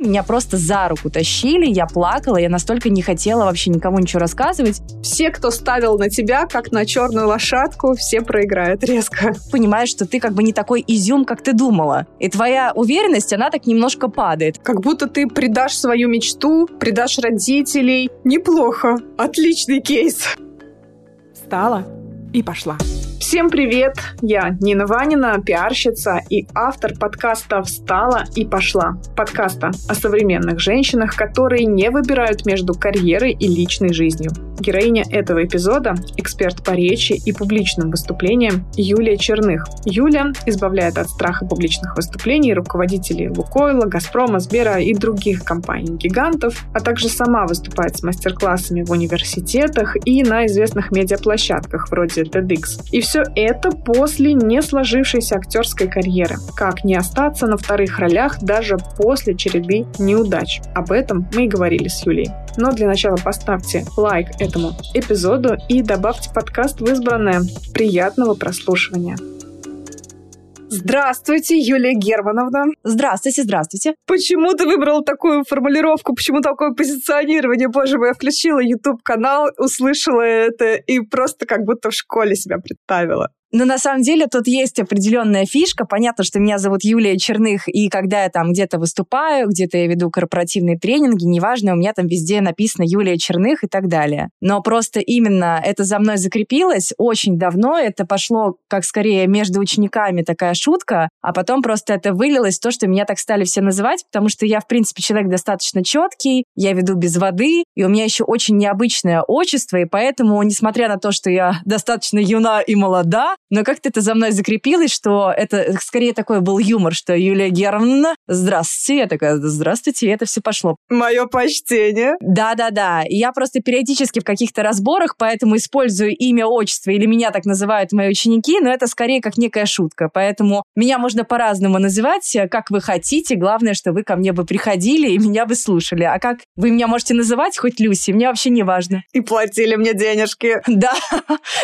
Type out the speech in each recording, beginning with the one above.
Меня просто за руку тащили, я плакала, я настолько не хотела вообще никому ничего рассказывать. Все, кто ставил на тебя, как на черную лошадку, все проиграют резко. Понимаешь, что ты как бы не такой изюм, как ты думала. И твоя уверенность, она так немножко падает. Как будто ты предашь свою мечту, предашь родителей. Неплохо. Отличный кейс. Встала и пошла. Всем привет! Я Нина Ванина, пиарщица и автор подкаста «Встала и пошла». Подкаста о современных женщинах, которые не выбирают между карьерой и личной жизнью. Героиня этого эпизода – эксперт по речи и публичным выступлениям Юлия Черных. Юля избавляет от страха публичных выступлений руководителей Лукойла, Газпрома, Сбера и других компаний-гигантов, а также сама выступает с мастер-классами в университетах и на известных медиаплощадках вроде TEDx. И все это после не сложившейся актерской карьеры. Как не остаться на вторых ролях даже после череды неудач. Об этом мы и говорили с Юлей. Но для начала поставьте лайк этому эпизоду и добавьте подкаст в избранное. Приятного прослушивания! Здравствуйте, Юлия Германовна. Здравствуйте, здравствуйте. Почему ты выбрала такую формулировку, почему такое позиционирование? Боже мой, я включила YouTube-канал, услышала это и просто как будто в школе себя представила. Но на самом деле тут есть определенная фишка. Понятно, что меня зовут Юлия Черных, и когда я там где-то выступаю, где-то я веду корпоративные тренинги, неважно, у меня там везде написано Юлия Черных и так далее. Но просто именно это за мной закрепилось очень давно. Это пошло как скорее между учениками такая шутка, а потом просто это вылилось то, что меня так стали все называть, потому что я, в принципе, человек достаточно четкий, я веду без воды, и у меня еще очень необычное отчество, и поэтому, несмотря на то, что я достаточно юна и молода, но как-то это за мной закрепилось, что это скорее такой был юмор, что Юлия Германовна, здравствуйте. Я такая, здравствуйте, и это все пошло. Мое почтение. Да-да-да. Я просто периодически в каких-то разборах, поэтому использую имя, отчество, или меня так называют мои ученики, но это скорее как некая шутка. Поэтому меня можно по-разному называть, как вы хотите. Главное, что вы ко мне бы приходили и меня бы слушали. А как вы меня можете называть хоть Люси, мне вообще не важно. И платили мне денежки. Да,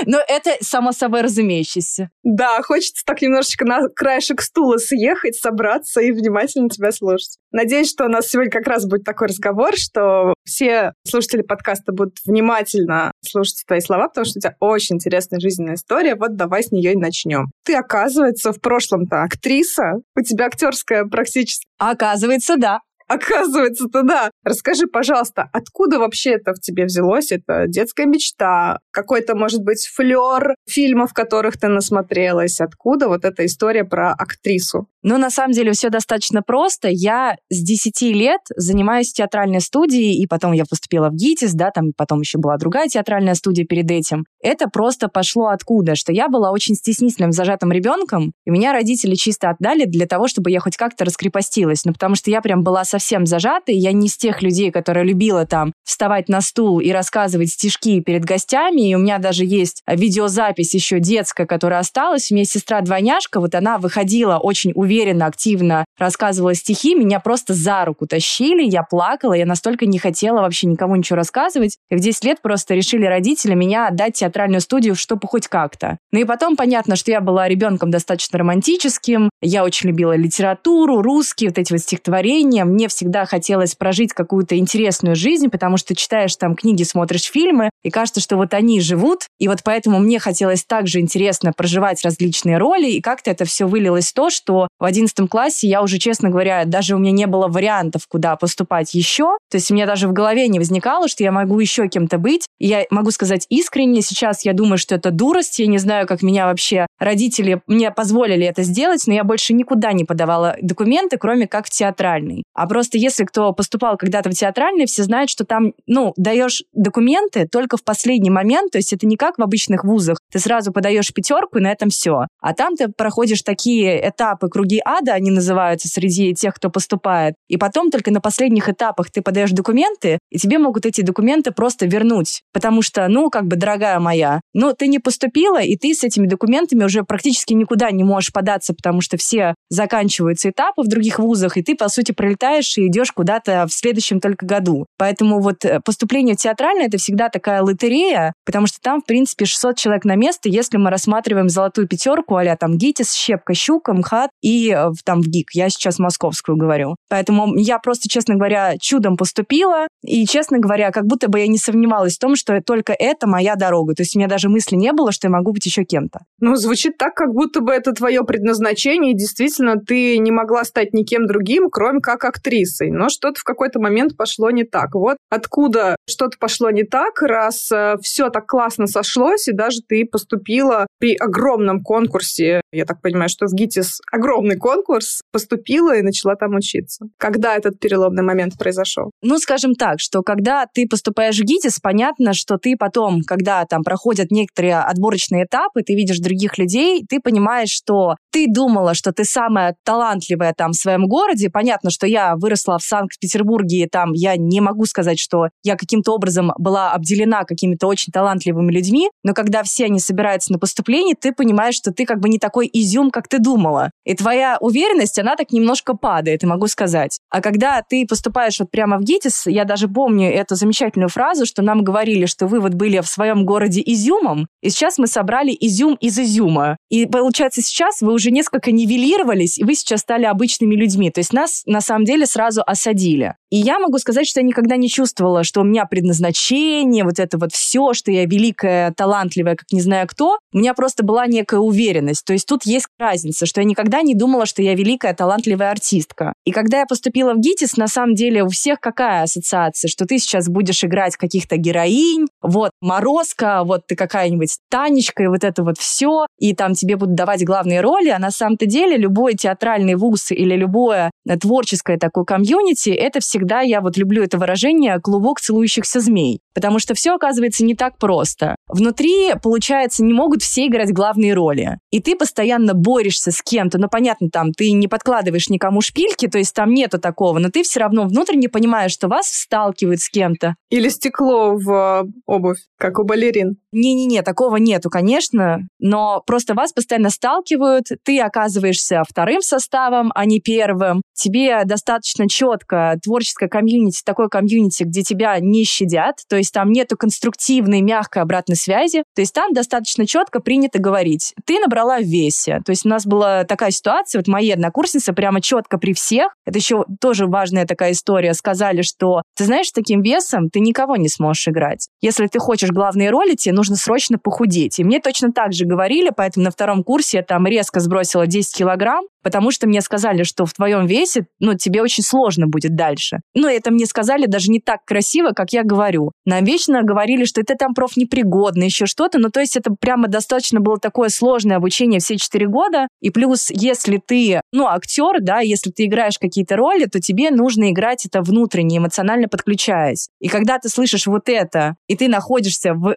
но это само собой разумеется учишься. Да, хочется так немножечко на краешек стула съехать, собраться и внимательно тебя слушать. Надеюсь, что у нас сегодня как раз будет такой разговор, что все слушатели подкаста будут внимательно слушать твои слова, потому что у тебя очень интересная жизненная история. Вот давай с нее и начнем. Ты, оказывается, в прошлом-то актриса. У тебя актерская практически. Оказывается, да. Оказывается-то да. Расскажи, пожалуйста, откуда вообще это в тебе взялось? Это детская мечта? Какой-то, может быть, флер фильмов, которых ты насмотрелась? Откуда вот эта история про актрису? Ну, на самом деле, все достаточно просто. Я с 10 лет занимаюсь театральной студией, и потом я поступила в ГИТИС, да, там потом еще была другая театральная студия перед этим. Это просто пошло откуда? Что я была очень стеснительным, зажатым ребенком, и меня родители чисто отдали для того, чтобы я хоть как-то раскрепостилась. Ну, потому что я прям была совсем зажатой. Я не из тех людей, которые любила там вставать на стул и рассказывать стишки перед гостями. И у меня даже есть видеозапись еще детская, которая осталась. У меня сестра-двойняшка, вот она выходила очень уверенно, активно, рассказывала стихи. Меня просто за руку тащили, я плакала, я настолько не хотела вообще никому ничего рассказывать. И в 10 лет просто решили родители меня отдать театральную студию, чтобы хоть как-то. Ну и потом понятно, что я была ребенком достаточно романтическим. Я очень любила литературу, русские, вот эти вот стихотворения. Мне мне всегда хотелось прожить какую-то интересную жизнь, потому что читаешь там книги, смотришь фильмы, и кажется, что вот они живут, и вот поэтому мне хотелось также интересно проживать различные роли, и как-то это все вылилось в то, что в одиннадцатом классе я уже, честно говоря, даже у меня не было вариантов, куда поступать еще, то есть у меня даже в голове не возникало, что я могу еще кем-то быть, и я могу сказать искренне, сейчас я думаю, что это дурость, я не знаю, как меня вообще родители мне позволили это сделать, но я больше никуда не подавала документы, кроме как в театральный. А Просто если кто поступал когда-то в театральный, все знают, что там, ну, даешь документы только в последний момент, то есть это не как в обычных вузах. Ты сразу подаешь пятерку, и на этом все. А там ты проходишь такие этапы, круги ада, они называются среди тех, кто поступает. И потом только на последних этапах ты подаешь документы, и тебе могут эти документы просто вернуть. Потому что, ну, как бы, дорогая моя, ну, ты не поступила, и ты с этими документами уже практически никуда не можешь податься, потому что все заканчиваются этапы в других вузах, и ты, по сути, пролетаешь дальше идешь куда-то в следующем только году. Поэтому вот э, поступление в театральное — это всегда такая лотерея, потому что там, в принципе, 600 человек на место, если мы рассматриваем золотую пятерку, а там ГИТИС, Щепка, Щука, МХАТ и э, там в ГИК. Я сейчас московскую говорю. Поэтому я просто, честно говоря, чудом поступила. И, честно говоря, как будто бы я не сомневалась в том, что только это моя дорога. То есть у меня даже мысли не было, что я могу быть еще кем-то. Ну, звучит так, как будто бы это твое предназначение, и действительно ты не могла стать никем другим, кроме как актрисой. Но что-то в какой-то момент пошло не так. Вот откуда что-то пошло не так, раз э, все так классно сошлось, и даже ты поступила при огромном конкурсе, я так понимаю, что в ГИТИС огромный конкурс, поступила и начала там учиться. Когда этот переломный момент произошел? Ну, скажем так, что когда ты поступаешь в ГИТИС, понятно, что ты потом, когда там проходят некоторые отборочные этапы, ты видишь других людей, ты понимаешь, что ты думала, что ты самая талантливая там в своем городе. Понятно, что я выросла в Санкт-Петербурге, и там я не могу сказать, что я каким-то образом была обделена какими-то очень талантливыми людьми, но когда все они собираются на поступление, ты понимаешь, что ты как бы не такой изюм, как ты думала. И твоя уверенность, она так немножко падает, и могу сказать. А когда ты поступаешь вот прямо в ГИТИС, я даже помню эту замечательную фразу, что нам говорили, что вы вот были в своем городе изюмом, и сейчас мы собрали изюм из изюма. И получается, сейчас вы уже несколько нивелировались, и вы сейчас стали обычными людьми. То есть нас на самом деле сразу осадили. И я могу сказать, что я никогда не чувствовала, что у меня предназначение, вот это вот все, что я великая, талантливая, как не знаю кто. У меня просто была некая уверенность. То есть тут есть разница, что я никогда не думала, что я великая, талантливая артистка. И когда я поступила в ГИТИС, на самом деле у всех какая ассоциация, что ты сейчас будешь играть каких-то героинь, вот Морозка, вот ты какая-нибудь Танечка, и вот это вот все, и там тебе будут давать главные роли, а на самом-то деле любой театральный вуз или любое творческое такое комьюнити, это всегда, я вот люблю это выражение, клубок целующихся змей. Потому что все оказывается не так просто. Внутри, получается, не могут все играть главные роли. И ты постоянно борешься с кем-то. Ну, понятно, там ты не подкладываешь никому шпильки, то есть там нету такого, но ты все равно внутренне понимаешь, что вас сталкивают с кем-то. Или стекло в э, обувь, как у балерин. Не-не-не, такого нету, конечно, но просто вас постоянно сталкивают, ты оказываешься вторым составом, а не первым. Тебе достаточно четко творческое комьюнити, такое комьюнити, где тебя не щадят, то есть там нету конструктивной, мягкой обратной связи, то есть там достаточно четко принято говорить, ты набрала в весе. То есть у нас была такая ситуация, вот мои однокурсницы прямо четко при всех, это еще тоже важная такая история, сказали, что ты знаешь, таким весом ты никого не сможешь играть. Если ты хочешь главные роли, тебе нужно нужно срочно похудеть. И мне точно так же говорили, поэтому на втором курсе я там резко сбросила 10 килограмм, потому что мне сказали, что в твоем весе, ну, тебе очень сложно будет дальше. Ну, это мне сказали даже не так красиво, как я говорю. Нам вечно говорили, что это там проф непригодный, еще что-то, ну, то есть это прямо достаточно было такое сложное обучение все четыре года, и плюс, если ты, ну, актер, да, если ты играешь какие-то роли, то тебе нужно играть это внутренне, эмоционально подключаясь. И когда ты слышишь вот это, и ты находишься в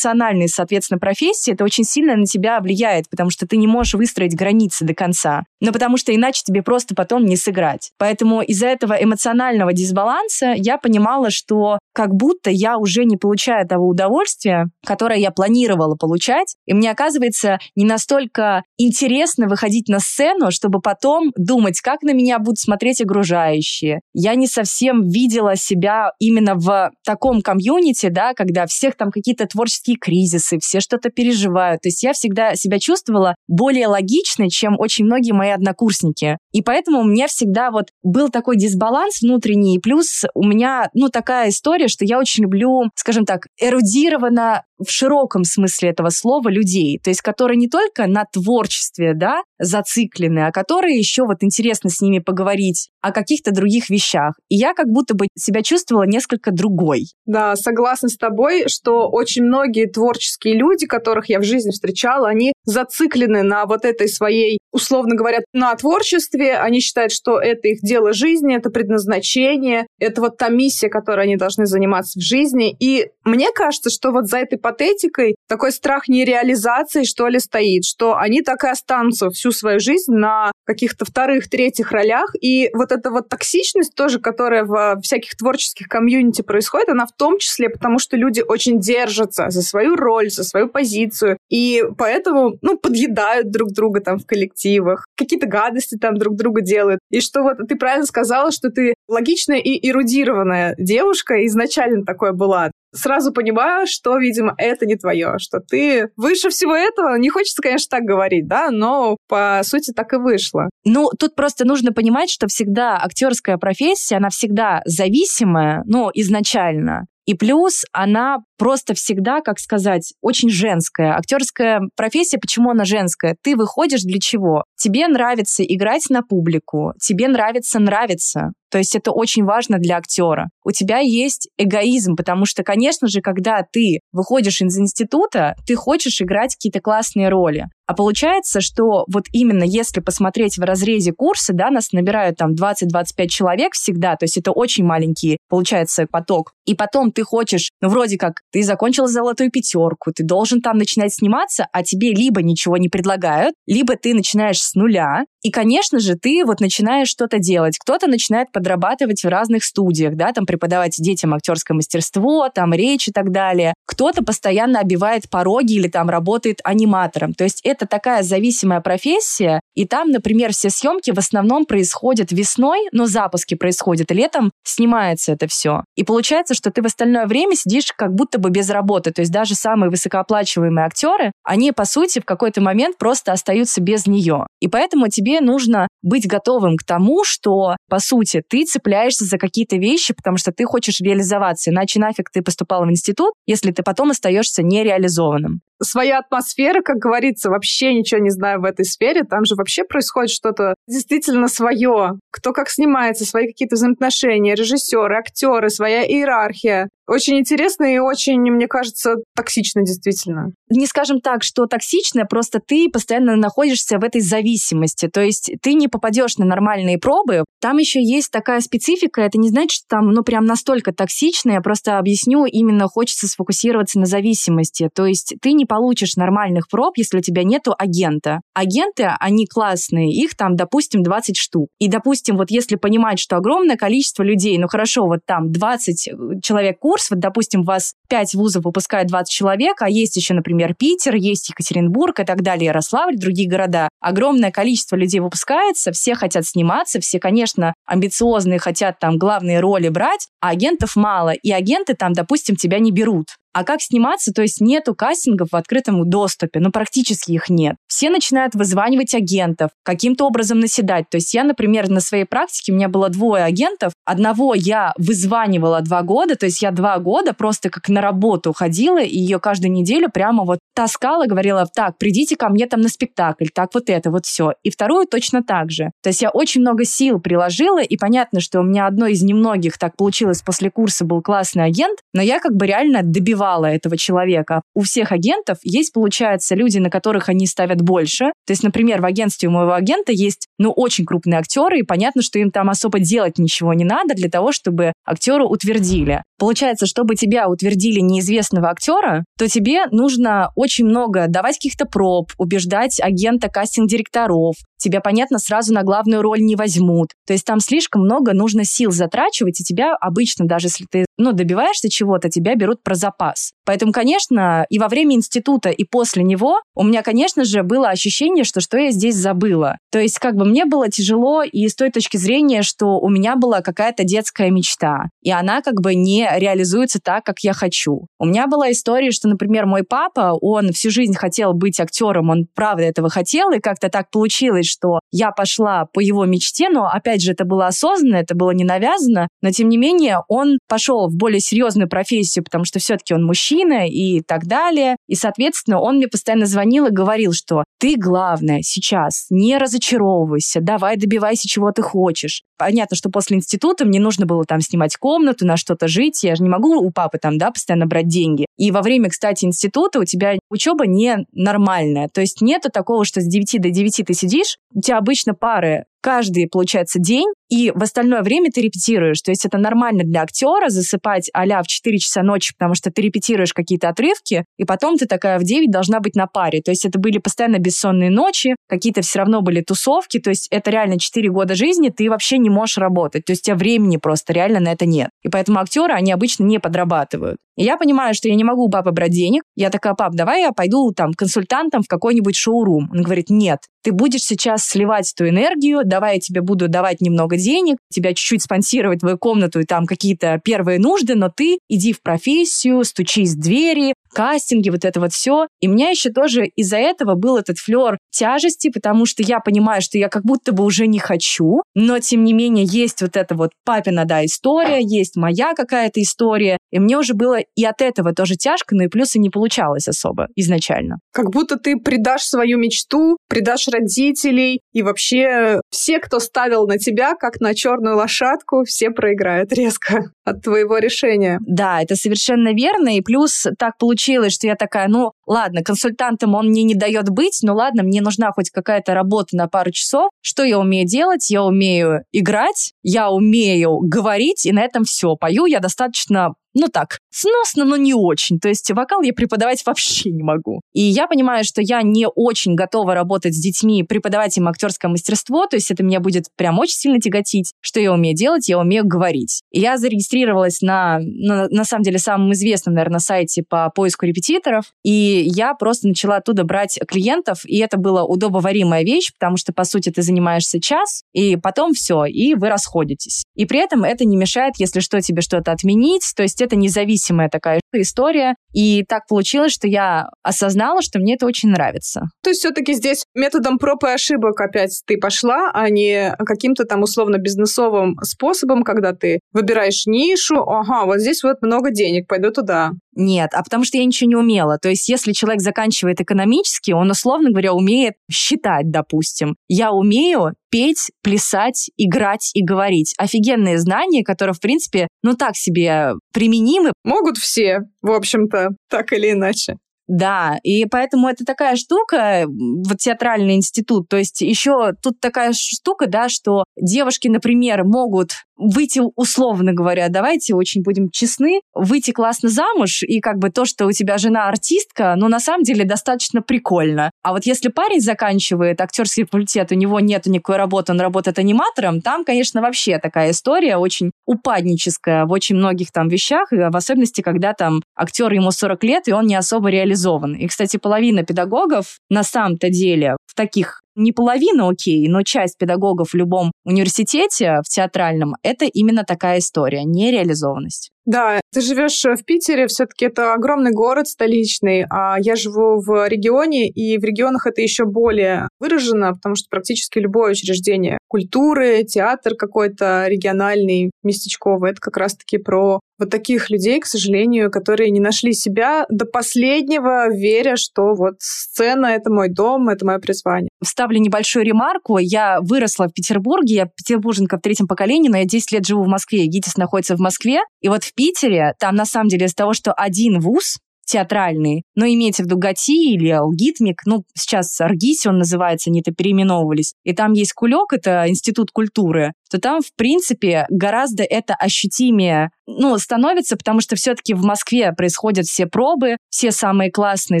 эмоциональной, соответственно, профессии, это очень сильно на тебя влияет, потому что ты не можешь выстроить границы до конца. Но потому что иначе тебе просто потом не сыграть. Поэтому из-за этого эмоционального дисбаланса я понимала, что как будто я уже не получаю того удовольствия, которое я планировала получать, и мне оказывается не настолько интересно выходить на сцену, чтобы потом думать, как на меня будут смотреть окружающие. Я не совсем видела себя именно в таком комьюнити, да, когда всех там какие-то творческие кризисы, все что-то переживают. То есть я всегда себя чувствовала более логичной, чем очень многие мои однокурсники. И поэтому у меня всегда вот был такой дисбаланс внутренний. Плюс у меня, ну, такая история, что я очень люблю, скажем так, эрудированно в широком смысле этого слова людей, то есть которые не только на творчестве, да, зациклены, а которые еще вот интересно с ними поговорить о каких-то других вещах. И я как будто бы себя чувствовала несколько другой. Да, согласна с тобой, что очень многие творческие люди, которых я в жизни встречала, они зациклены на вот этой своей, условно говоря, на творчестве. Они считают, что это их дело жизни, это предназначение, это вот та миссия, которой они должны заниматься в жизни. И мне кажется, что вот за этой патетикой, такой страх нереализации, что ли, стоит, что они так и останутся всю свою жизнь на каких-то вторых, третьих ролях. И вот эта вот токсичность тоже, которая в всяких творческих комьюнити происходит, она в том числе потому, что люди очень держатся за свою роль, за свою позицию. И поэтому, ну, подъедают друг друга там в коллективах, какие-то гадости там друг друга делают. И что вот ты правильно сказала, что ты логичная и эрудированная девушка, изначально такое была сразу понимаю, что, видимо, это не твое, что ты выше всего этого. Не хочется, конечно, так говорить, да, но по сути так и вышло. Ну, тут просто нужно понимать, что всегда актерская профессия, она всегда зависимая, ну, изначально. И плюс она просто всегда, как сказать, очень женская. Актерская профессия, почему она женская? Ты выходишь для чего? Тебе нравится играть на публику, тебе нравится нравиться. То есть это очень важно для актера. У тебя есть эгоизм, потому что, конечно же, когда ты выходишь из института, ты хочешь играть какие-то классные роли. А получается, что вот именно если посмотреть в разрезе курса, да, нас набирают там 20-25 человек всегда, то есть это очень маленький, получается, поток. И потом ты хочешь, ну, вроде как, ты закончил золотую пятерку, ты должен там начинать сниматься, а тебе либо ничего не предлагают, либо ты начинаешь с нуля, и, конечно же, ты вот начинаешь что-то делать. Кто-то начинает подрабатывать в разных студиях, да, там преподавать детям актерское мастерство, там речь и так далее. Кто-то постоянно обивает пороги или там работает аниматором. То есть это такая зависимая профессия, и там, например, все съемки в основном происходят весной, но запуски происходят летом, снимается это все. И получается, что ты в остальное время сидишь как будто бы без работы. То есть даже самые высокооплачиваемые актеры, они, по сути, в какой-то момент просто остаются без нее. И поэтому тебе нужно быть готовым к тому, что, по сути, ты цепляешься за какие-то вещи, потому что ты хочешь реализоваться. Иначе нафиг ты поступал в институт, если ты потом остаешься нереализованным своя атмосфера, как говорится, вообще ничего не знаю в этой сфере. Там же вообще происходит что-то действительно свое. Кто как снимается, свои какие-то взаимоотношения, режиссеры, актеры, своя иерархия. Очень интересно и очень, мне кажется, токсично действительно. Не скажем так, что токсично, просто ты постоянно находишься в этой зависимости. То есть ты не попадешь на нормальные пробы. Там еще есть такая специфика. Это не значит, что там, ну, прям настолько токсично. Я просто объясню, именно хочется сфокусироваться на зависимости. То есть ты не получишь нормальных проб, если у тебя нету агента. Агенты, они классные. Их там, допустим, 20 штук. И, допустим, вот если понимать, что огромное количество людей, ну, хорошо, вот там 20 человек курс, вот, допустим, у вас 5 вузов выпускает 20 человек, а есть еще, например, Питер, есть Екатеринбург и так далее, Ярославль, другие города. Огромное количество людей выпускается, все хотят сниматься, все, конечно, амбициозные, хотят там главные роли брать, а агентов мало, и агенты там, допустим, тебя не берут. А как сниматься? То есть нету кастингов в открытом доступе, ну практически их нет. Все начинают вызванивать агентов, каким-то образом наседать. То есть я, например, на своей практике, у меня было двое агентов. Одного я вызванивала два года, то есть я два года просто как на работу ходила, и ее каждую неделю прямо вот таскала, говорила, так, придите ко мне там на спектакль, так вот это, вот все. И вторую точно так же. То есть я очень много сил приложила, и понятно, что у меня одно из немногих так получилось после курса был классный агент, но я как бы реально добивалась подвала этого человека. У всех агентов есть, получается, люди, на которых они ставят больше. То есть, например, в агентстве у моего агента есть, ну, очень крупные актеры, и понятно, что им там особо делать ничего не надо для того, чтобы актера утвердили. Получается, чтобы тебя утвердили неизвестного актера, то тебе нужно очень много давать каких-то проб, убеждать агента кастинг-директоров, тебя, понятно, сразу на главную роль не возьмут. То есть там слишком много нужно сил затрачивать, и тебя обычно, даже если ты ну, добиваешься чего-то, тебя берут про запас. Поэтому, конечно, и во время института, и после него у меня, конечно же, было ощущение, что что я здесь забыла. То есть как бы мне было тяжело и с той точки зрения, что у меня была какая-то детская мечта, и она как бы не реализуется так, как я хочу. У меня была история, что, например, мой папа, он всю жизнь хотел быть актером, он правда этого хотел, и как-то так получилось, что я пошла по его мечте, но, опять же, это было осознанно, это было не навязано, но, тем не менее, он пошел в более серьезную профессию, потому что все-таки он мужчина и так далее. И, соответственно, он мне постоянно звонил и говорил, что ты, главное, сейчас не разочаровывайся, давай добивайся, чего ты хочешь. Понятно, что после института мне нужно было там снимать комнату, на что-то жить. Я же не могу у папы там, да, постоянно брать деньги. И во время, кстати, института у тебя учеба не нормальная. То есть нету такого, что с 9 до 9 ты сидишь, у тебя обычно пары каждый, получается, день, и в остальное время ты репетируешь. То есть это нормально для актера засыпать а в 4 часа ночи, потому что ты репетируешь какие-то отрывки, и потом ты такая в 9 должна быть на паре. То есть это были постоянно бессонные ночи, какие-то все равно были тусовки, то есть это реально 4 года жизни, ты вообще не можешь работать. То есть у тебя времени просто реально на это нет. И поэтому актеры, они обычно не подрабатывают. И я понимаю, что я не могу у папы брать денег. Я такая, пап, давай я пойду там консультантом в какой-нибудь шоурум. Он говорит, нет, ты будешь сейчас сливать эту энергию, давай я тебе буду давать немного денег, тебя чуть-чуть спонсировать твою комнату и там какие-то первые нужды, но ты иди в профессию, стучись в двери, кастинги, вот это вот все. И у меня еще тоже из-за этого был этот флер тяжести, потому что я понимаю, что я как будто бы уже не хочу, но тем не менее есть вот эта вот папина, да, история, есть моя какая-то история, и мне уже было и от этого тоже тяжко, но и плюсы не получалось особо изначально. Как будто ты предашь свою мечту, предашь родителей, и вообще все, кто ставил на тебя, как на черную лошадку, все проиграют резко от твоего решения. Да, это совершенно верно, и плюс так получилось, что я такая, ну, ладно, консультантом он мне не дает быть, но ладно, мне нужна хоть какая-то работа на пару часов. Что я умею делать? Я умею играть, я умею говорить, и на этом все. Пою я достаточно ну так, сносно, но не очень. То есть вокал я преподавать вообще не могу. И я понимаю, что я не очень готова работать с детьми, преподавать им актерское мастерство, то есть это меня будет прям очень сильно тяготить. Что я умею делать? Я умею говорить. И я зарегистрировалась на, на, на самом деле, самом известном, наверное, сайте по поиску репетиторов, и я просто начала оттуда брать клиентов, и это была удобоваримая вещь, потому что, по сути, ты занимаешься час, и потом все, и вы расходитесь. И при этом это не мешает, если что, тебе что-то отменить, то есть это независимая такая история. И так получилось, что я осознала, что мне это очень нравится. То есть все-таки здесь методом проб и ошибок опять ты пошла, а не каким-то там условно бизнесовым способом, когда ты выбираешь нишу, ага, вот здесь вот много денег, пойду туда. Нет, а потому что я ничего не умела. То есть, если человек заканчивает экономически, он, условно говоря, умеет считать, допустим. Я умею петь, плясать, играть и говорить. Офигенные знания, которые, в принципе, ну так себе применимы. Могут все, в общем-то, так или иначе. Да, и поэтому это такая штука, вот театральный институт, то есть еще тут такая штука, да, что девушки, например, могут выйти, условно говоря, давайте очень будем честны, выйти классно замуж, и как бы то, что у тебя жена артистка, ну, на самом деле, достаточно прикольно. А вот если парень заканчивает актерский факультет, у него нет никакой работы, он работает аниматором, там, конечно, вообще такая история очень упадническая в очень многих там вещах, и в особенности, когда там актер ему 40 лет, и он не особо реализован. И, кстати, половина педагогов на самом-то деле в таких не половина, окей, но часть педагогов в любом университете, в театральном, это именно такая история, нереализованность. Да, ты живешь в Питере, все-таки это огромный город столичный, а я живу в регионе, и в регионах это еще более выражено, потому что практически любое учреждение культуры, театр какой-то региональный, местечковый, это как раз-таки про вот таких людей, к сожалению, которые не нашли себя до последнего, веря, что вот сцена — это мой дом, это мое призвание. Вставлю небольшую ремарку. Я выросла в Петербурге, я петербурженка в третьем поколении, но я 10 лет живу в Москве. ГИТИС находится в Москве. И вот в Питере, там на самом деле из того, что один вуз, театральный, но имейте в виду ГАТИ или алгитмик, ну, сейчас Аргиси он называется, они это переименовывались, и там есть Кулек, это Институт культуры, то там, в принципе, гораздо это ощутимее ну, становится, потому что все-таки в Москве происходят все пробы, все самые классные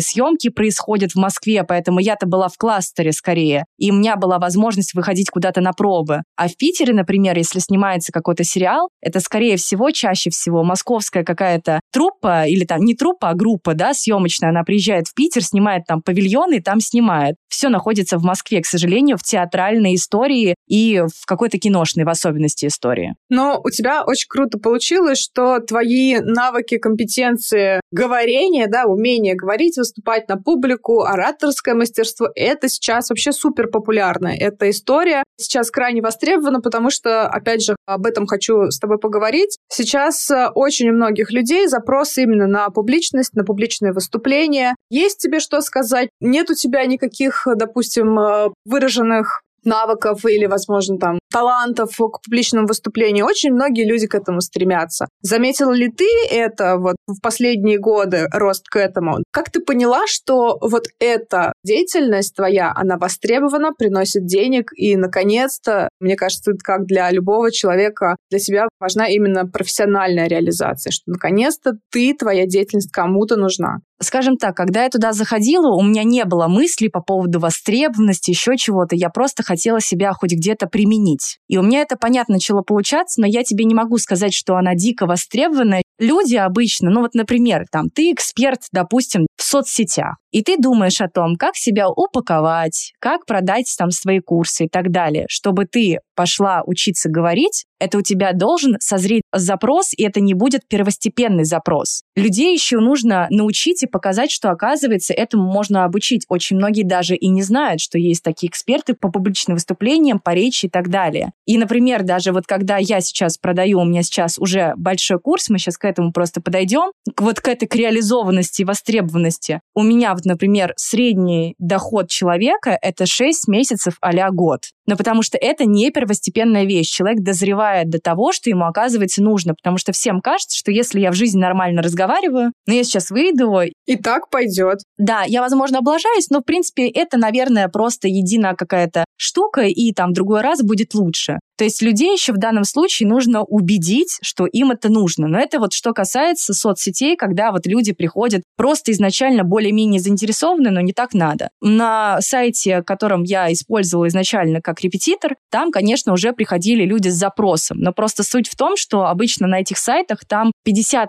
съемки происходят в Москве, поэтому я-то была в кластере скорее, и у меня была возможность выходить куда-то на пробы. А в Питере, например, если снимается какой-то сериал, это, скорее всего, чаще всего московская какая-то труппа, или там не труппа, а группа, да, съемочная, она приезжает в Питер, снимает там павильоны и там снимает. Все находится в Москве, к сожалению, в театральной истории и в какой-то киношной в особенности истории. Но у тебя очень круто получилось, что твои навыки, компетенции говорения, да, умение говорить, выступать на публику, ораторское мастерство, это сейчас вообще супер популярно. Эта история сейчас крайне востребована, потому что, опять же, об этом хочу с тобой поговорить. Сейчас э, очень у многих людей запрос именно на публичность, на публичное выступление. Есть тебе что сказать? Нет у тебя никаких, допустим, э, выраженных навыков или, возможно, там талантов к публичному выступлению. Очень многие люди к этому стремятся. Заметила ли ты это вот в последние годы, рост к этому? Как ты поняла, что вот эта деятельность твоя, она востребована, приносит денег, и, наконец-то, мне кажется, как для любого человека, для себя важна именно профессиональная реализация, что, наконец-то, ты, твоя деятельность кому-то нужна. Скажем так, когда я туда заходила, у меня не было мыслей по поводу востребованности, еще чего-то. Я просто хотела себя хоть где-то применить. И у меня это, понятно, начало получаться, но я тебе не могу сказать, что она дико востребованная. Люди обычно, ну вот, например, там, ты эксперт, допустим, в соцсетях, и ты думаешь о том, как себя упаковать, как продать там свои курсы и так далее, чтобы ты пошла учиться говорить, это у тебя должен созреть запрос, и это не будет первостепенный запрос. Людей еще нужно научить и показать, что, оказывается, этому можно обучить. Очень многие даже и не знают, что есть такие эксперты по публичным выступлениям, по речи и так далее. И, например, даже вот когда я сейчас продаю, у меня сейчас уже большой курс, мы сейчас к этому просто подойдем, вот к этой к реализованности и востребованности. У меня, вот, например, средний доход человека — это 6 месяцев а год. Но потому что это не первостепенная вещь. Человек дозревает до того, что ему оказывается нужно. Потому что всем кажется, что если я в жизни нормально разговариваю, но я сейчас выйду... И так пойдет. Да, я, возможно, облажаюсь, но, в принципе, это, наверное, просто единая какая-то штука, и там другой раз будет лучше. То есть людей еще в данном случае нужно убедить, что им это нужно. Но это вот что касается соцсетей, когда вот люди приходят просто изначально более-менее заинтересованы, но не так надо. На сайте, которым я использовала изначально как репетитор, там, конечно, уже приходили люди с запросом. Но просто суть в том, что обычно на этих сайтах там 50%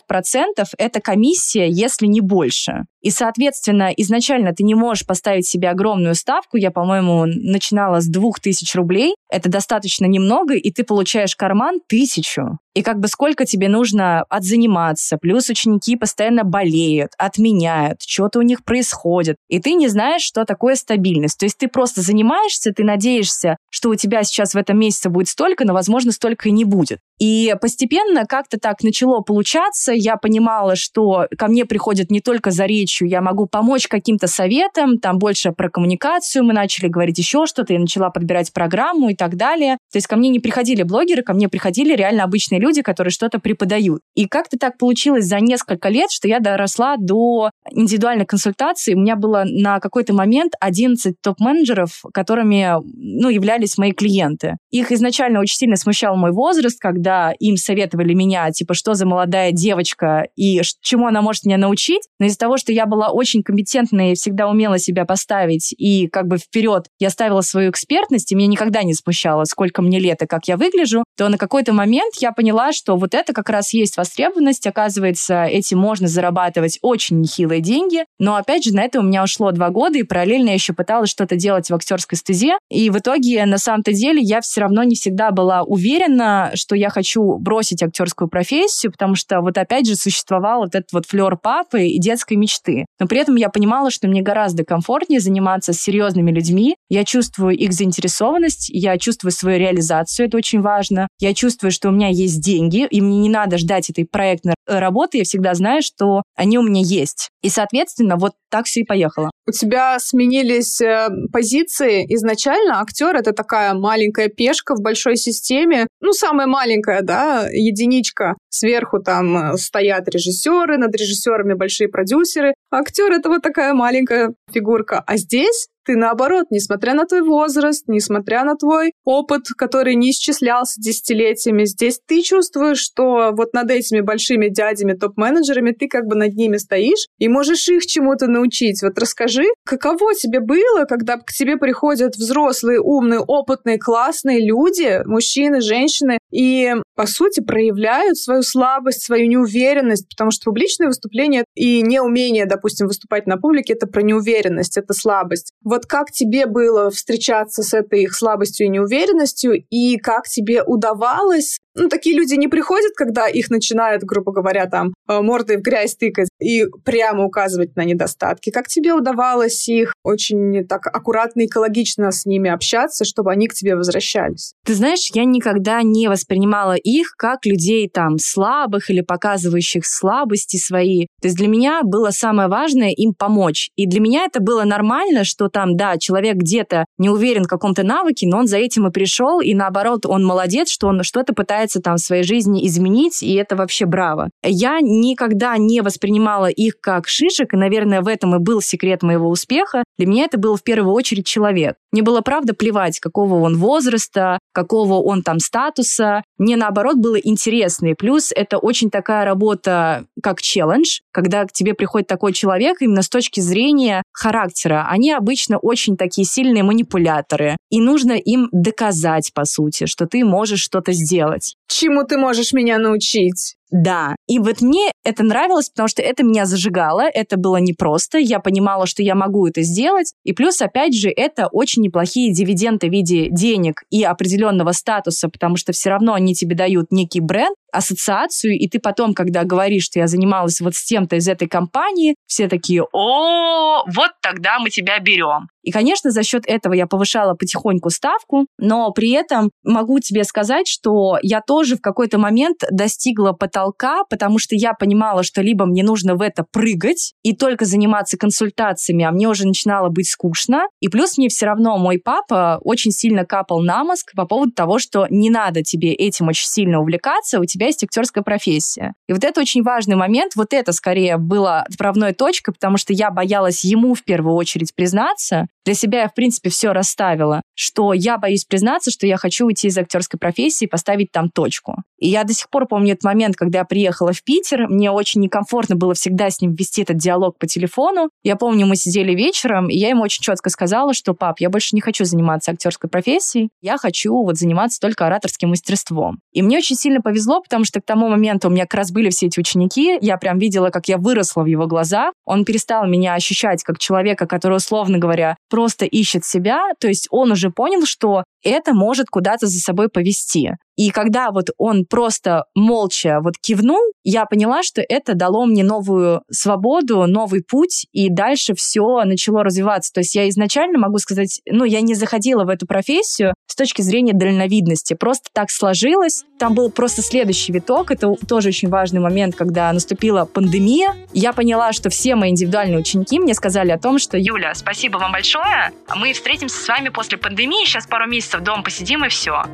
это комиссия, если не больше. И, соответственно, изначально ты не можешь поставить себе огромную ставку. Я, по-моему, начинала с 2000 рублей. Это достаточно немного, и ты получаешь карман тысячу. И как бы сколько тебе нужно отзаниматься, плюс ученики постоянно болеют, отменяют, что-то у них происходит, и ты не знаешь, что такое стабильность. То есть ты просто занимаешься, ты надеешься, что у тебя сейчас в этом месяце будет столько, но, возможно, столько и не будет. И постепенно как-то так начало получаться. Я понимала, что ко мне приходят не только за речью, я могу помочь каким-то советам, там больше про коммуникацию мы начали говорить еще что-то, я начала подбирать программу и так далее. То есть ко мне не приходили блогеры, ко мне приходили реально обычные люди, которые что-то преподают. И как-то так получилось за несколько лет, что я доросла до индивидуальной консультации. У меня было на какой-то момент 11 топ-менеджеров, которыми ну, являлись мои клиенты. Их изначально очень сильно смущал мой возраст, когда когда им советовали меня, типа, что за молодая девочка и чему она может меня научить. Но из-за того, что я была очень компетентной и всегда умела себя поставить, и как бы вперед я ставила свою экспертность, и меня никогда не смущало, сколько мне лет и как я выгляжу, то на какой-то момент я поняла, что вот это как раз есть востребованность. Оказывается, этим можно зарабатывать очень нехилые деньги. Но опять же, на это у меня ушло два года, и параллельно я еще пыталась что-то делать в актерской стезе. И в итоге, на самом-то деле, я все равно не всегда была уверена, что я хочу бросить актерскую профессию, потому что вот опять же существовал вот этот вот флер папы и детской мечты. Но при этом я понимала, что мне гораздо комфортнее заниматься с серьезными людьми. Я чувствую их заинтересованность, я чувствую свою реализацию, это очень важно. Я чувствую, что у меня есть деньги, и мне не надо ждать этой проектной работы, я всегда знаю, что они у меня есть. И, соответственно, вот так все и поехало. У тебя сменились э, позиции. Изначально актер это такая маленькая пешка в большой системе. Ну, самая маленькая, да, единичка. Сверху там э, стоят режиссеры, над режиссерами большие продюсеры. Актер это вот такая маленькая фигурка. А здесь ты наоборот, несмотря на твой возраст, несмотря на твой опыт, который не исчислялся десятилетиями, здесь ты чувствуешь, что вот над этими большими дядями, топ-менеджерами, ты как бы над ними стоишь и можешь их чему-то научить. Вот расскажи, каково тебе было, когда к тебе приходят взрослые, умные, опытные, классные люди, мужчины, женщины, и, по сути, проявляют свою слабость, свою неуверенность, потому что публичное выступление и неумение, допустим, выступать на публике — это про неуверенность, это слабость. Вот как тебе было встречаться с этой их слабостью и неуверенностью, и как тебе удавалось Ну, такие люди не приходят, когда их начинают, грубо говоря, там, э, мордой в грязь тыкать и прямо указывать на недостатки. Как тебе удавалось их очень так аккуратно, экологично с ними общаться, чтобы они к тебе возвращались? Ты знаешь, я никогда не воспринимала их как людей там слабых или показывающих слабости свои. То есть для меня было самое важное им помочь. И для меня это было нормально, что там, да, человек где-то не уверен в каком-то навыке, но он за этим и пришел, и наоборот, он молодец, что он что-то пытается там в своей жизни изменить, и это вообще браво. Я никогда не воспринимала их как шишек, и, наверное, в этом и был секрет моего успеха. Для меня это был в первую очередь человек. Мне было, правда, плевать, какого он возраста, какого он там статуса. Мне, наоборот, было интересно. И плюс это очень такая работа, как челлендж, когда к тебе приходит такой человек именно с точки зрения характера. Они обычно очень такие сильные манипуляторы. И нужно им доказать, по сути, что ты можешь что-то сделать. Чему ты можешь меня научить? Да. И вот мне это нравилось, потому что это меня зажигало, это было непросто, я понимала, что я могу это сделать. И плюс, опять же, это очень неплохие дивиденды в виде денег и определенного статуса, потому что все равно они тебе дают некий бренд, ассоциацию, и ты потом, когда говоришь, что я занималась вот с тем-то из этой компании, все такие, о, вот тогда мы тебя берем. И, конечно, за счет этого я повышала потихоньку ставку, но при этом могу тебе сказать, что я тоже в какой-то момент достигла потолка, потому что я понимала, что либо мне нужно в это прыгать и только заниматься консультациями, а мне уже начинало быть скучно. И плюс мне все равно мой папа очень сильно капал на мозг по поводу того, что не надо тебе этим очень сильно увлекаться, у тебя есть актерская профессия. И вот это очень важный момент, вот это скорее было отправной точкой, потому что я боялась ему в первую очередь признаться, для себя я, в принципе, все расставила, что я боюсь признаться, что я хочу уйти из актерской профессии и поставить там точку. И я до сих пор помню этот момент, когда я приехала в Питер. Мне очень некомфортно было всегда с ним вести этот диалог по телефону. Я помню, мы сидели вечером, и я ему очень четко сказала, что, пап, я больше не хочу заниматься актерской профессией, я хочу вот заниматься только ораторским мастерством. И мне очень сильно повезло, потому что к тому моменту у меня как раз были все эти ученики, я прям видела, как я выросла в его глазах. Он перестал меня ощущать как человека, который, условно говоря, просто ищет себя, то есть он уже понял, что это может куда-то за собой повести. И когда вот он просто молча вот кивнул, я поняла, что это дало мне новую свободу, новый путь, и дальше все начало развиваться. То есть я изначально могу сказать, ну, я не заходила в эту профессию с точки зрения дальновидности. Просто так сложилось. Там был просто следующий виток. Это тоже очень важный момент, когда наступила пандемия. Я поняла, что все мои индивидуальные ученики мне сказали о том, что Юля, спасибо вам большое. Мы встретимся с вами после пандемии. Сейчас пару месяцев дома посидим и все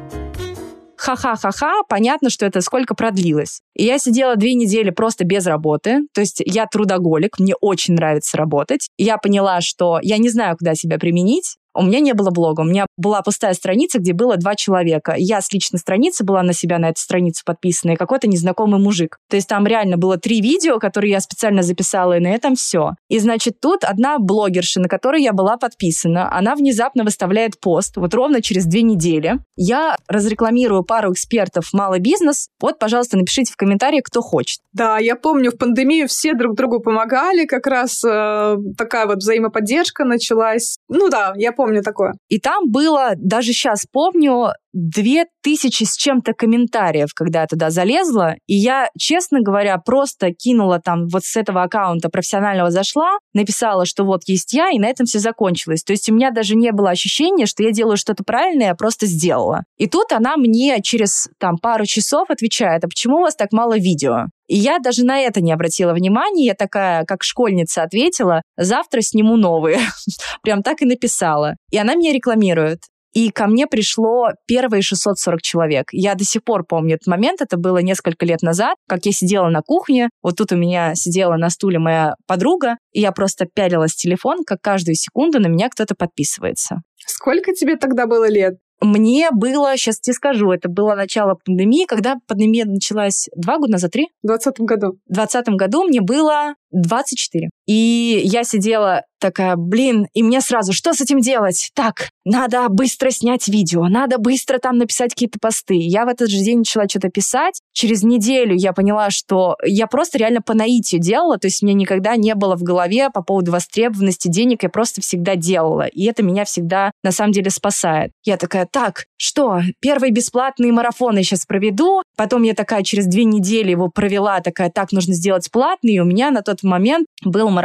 ха-ха-ха-ха, понятно, что это сколько продлилось. И я сидела две недели просто без работы, то есть я трудоголик, мне очень нравится работать. Я поняла, что я не знаю, куда себя применить, у меня не было блога, у меня была пустая страница, где было два человека. Я с личной страницы была на себя на эту страницу подписана, и какой-то незнакомый мужик. То есть там реально было три видео, которые я специально записала, и на этом все. И значит, тут одна блогерша, на которой я была подписана, она внезапно выставляет пост, вот ровно через две недели. Я разрекламирую пару экспертов «Малый бизнес». Вот, пожалуйста, напишите в комментариях, кто хочет. Да, я помню, в пандемию все друг другу помогали, как раз э, такая вот взаимоподдержка началась. Ну да, я помню такое. И там было, даже сейчас помню, две тысячи с чем-то комментариев, когда я туда залезла. И я, честно говоря, просто кинула там вот с этого аккаунта профессионального зашла, написала, что вот есть я, и на этом все закончилось. То есть у меня даже не было ощущения, что я делаю что-то правильное, я просто сделала. И тут она мне через там пару часов отвечает, а почему у вас так мало видео? И я даже на это не обратила внимания. Я такая, как школьница, ответила, завтра сниму новые. Прям так и написала. И она меня рекламирует. И ко мне пришло первые 640 человек. Я до сих пор помню этот момент, это было несколько лет назад, как я сидела на кухне, вот тут у меня сидела на стуле моя подруга, и я просто пялилась в телефон, как каждую секунду на меня кто-то подписывается. Сколько тебе тогда было лет? Мне было, сейчас тебе скажу, это было начало пандемии, когда пандемия началась два года назад, три? В двадцатом году. В двадцатом году мне было 24. И я сидела такая, блин, и мне сразу, что с этим делать? Так, надо быстро снять видео, надо быстро там написать какие-то посты. Я в этот же день начала что-то писать. Через неделю я поняла, что я просто реально по наитию делала, то есть мне никогда не было в голове по поводу востребованности денег, я просто всегда делала. И это меня всегда на самом деле спасает. Я такая, так, что, первый бесплатный марафон я сейчас проведу, потом я такая через две недели его провела, такая, так, нужно сделать платный, и у меня на тот момент был марафон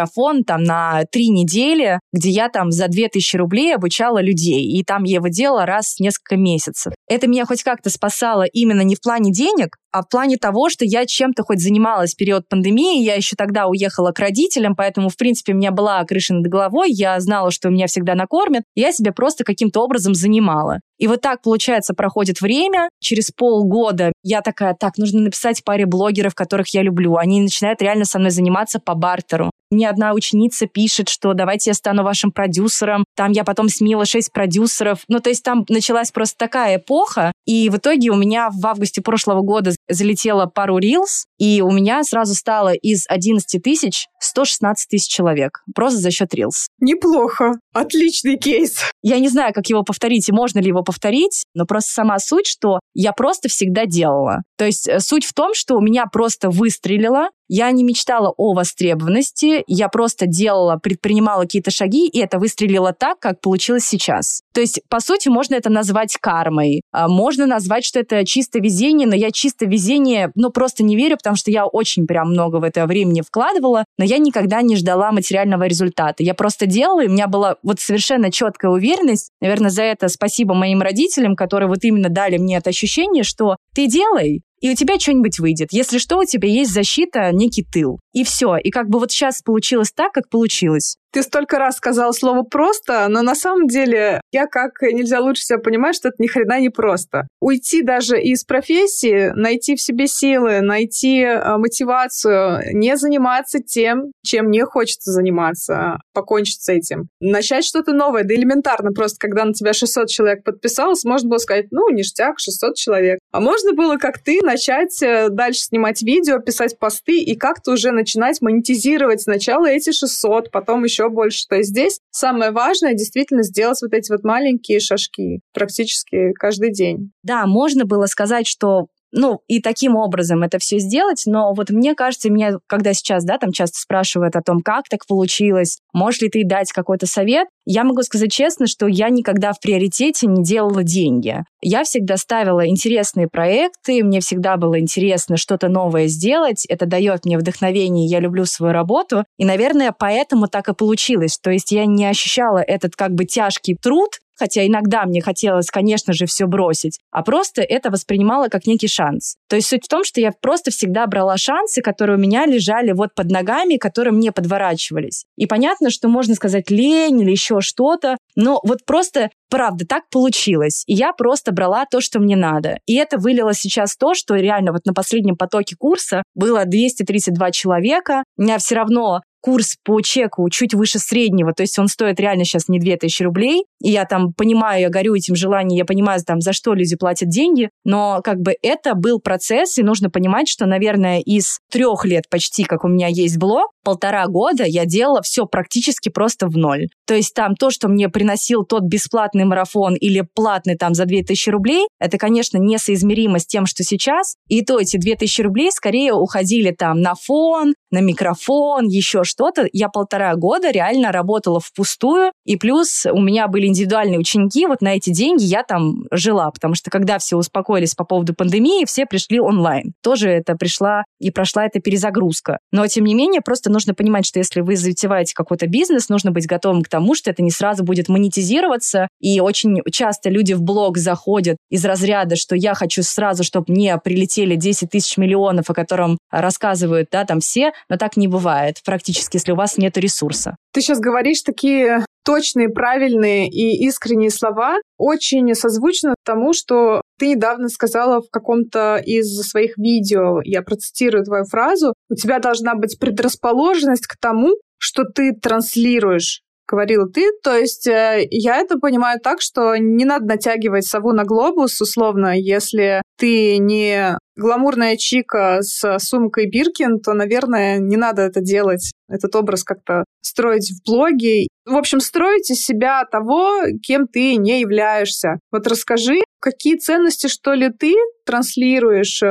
там на три недели где я там за 2000 рублей обучала людей, и там я его делала раз в несколько месяцев. Это меня хоть как-то спасало именно не в плане денег, а в плане того, что я чем-то хоть занималась в период пандемии, я еще тогда уехала к родителям, поэтому, в принципе, у меня была крыша над головой, я знала, что меня всегда накормят, я себя просто каким-то образом занимала. И вот так, получается, проходит время. Через полгода я такая, так, нужно написать паре блогеров, которых я люблю. Они начинают реально со мной заниматься по бартеру. Мне одна ученица пишет, что давайте я стану вашим продюсером. Там я потом смела шесть продюсеров. Ну, то есть там началась просто такая эпоха. И в итоге у меня в августе прошлого года залетело пару рилс, и у меня сразу стало из 11 тысяч 116 тысяч человек. Просто за счет рилс. Неплохо. Отличный кейс. Я не знаю, как его повторить и можно ли его повторить, но просто сама суть, что я просто всегда делала. То есть э, суть в том, что у меня просто выстрелило, я не мечтала о востребованности, я просто делала, предпринимала какие-то шаги, и это выстрелило так, как получилось сейчас. То есть, по сути, можно это назвать кармой. А, можно назвать, что это чисто везение, но я чисто везение, ну, просто не верю, потому что я очень прям много в это времени вкладывала, но я никогда не ждала материального результата. Я просто делала, и у меня была вот совершенно четкая уверенность. Наверное, за это спасибо моим родителям, которые вот именно дали мне это ощущение, что ты делай, и у тебя что-нибудь выйдет. Если что, у тебя есть защита, некий тыл. И все. И как бы вот сейчас получилось так, как получилось. Ты столько раз сказал слово «просто», но на самом деле я как нельзя лучше себя понимаю, что это ни хрена не просто. Уйти даже из профессии, найти в себе силы, найти э, мотивацию, не заниматься тем, чем не хочется заниматься, покончить с этим. Начать что-то новое, да элементарно, просто когда на тебя 600 человек подписалось, можно было сказать, ну, ништяк, 600 человек. А можно было, как ты, начать э, дальше снимать видео, писать посты и как-то уже начинать монетизировать сначала эти 600, потом еще больше. То есть здесь самое важное действительно сделать вот эти вот маленькие шажки практически каждый день. Да, можно было сказать, что ну, и таким образом это все сделать, но вот мне кажется, меня, когда сейчас, да, там часто спрашивают о том, как так получилось, можешь ли ты дать какой-то совет, я могу сказать честно, что я никогда в приоритете не делала деньги. Я всегда ставила интересные проекты, мне всегда было интересно что-то новое сделать, это дает мне вдохновение, я люблю свою работу, и, наверное, поэтому так и получилось. То есть я не ощущала этот как бы тяжкий труд, хотя иногда мне хотелось, конечно же, все бросить, а просто это воспринимала как некий шанс. То есть суть в том, что я просто всегда брала шансы, которые у меня лежали вот под ногами, которые мне подворачивались. И понятно, что можно сказать лень или еще что-то, но вот просто Правда, так получилось. И я просто брала то, что мне надо. И это вылило сейчас то, что реально вот на последнем потоке курса было 232 человека. У меня все равно курс по чеку чуть выше среднего, то есть он стоит реально сейчас не 2000 рублей, и я там понимаю, я горю этим желанием, я понимаю, там, за что люди платят деньги, но как бы это был процесс, и нужно понимать, что, наверное, из трех лет почти, как у меня есть блог, полтора года я делала все практически просто в ноль. То есть там то, что мне приносил тот бесплатный марафон или платный там за 2000 рублей, это, конечно, несоизмеримо с тем, что сейчас. И то эти 2000 рублей скорее уходили там на фон, на микрофон, еще что-то. Я полтора года реально работала впустую, и плюс у меня были индивидуальные ученики, вот на эти деньги я там жила, потому что когда все успокоились по поводу пандемии, все пришли онлайн. Тоже это пришла и прошла эта перезагрузка. Но, тем не менее, просто нужно понимать, что если вы затеваете какой-то бизнес, нужно быть готовым к тому, что это не сразу будет монетизироваться, и очень часто люди в блог заходят из разряда, что я хочу сразу, чтобы мне прилетели 10 тысяч миллионов, о котором рассказывают, да, там все, но так не бывает практически, если у вас нет ресурса. Ты сейчас говоришь такие точные, правильные и искренние слова, очень созвучно тому, что ты недавно сказала в каком-то из своих видео, я процитирую твою фразу, у тебя должна быть предрасположенность к тому, что ты транслируешь говорила ты. То есть э, я это понимаю так, что не надо натягивать сову на глобус, условно, если ты не гламурная чика с сумкой Биркин, то, наверное, не надо это делать. Этот образ как-то строить в блоге. В общем, строить из себя того, кем ты не являешься. Вот расскажи, какие ценности, что ли, ты транслируешь, э,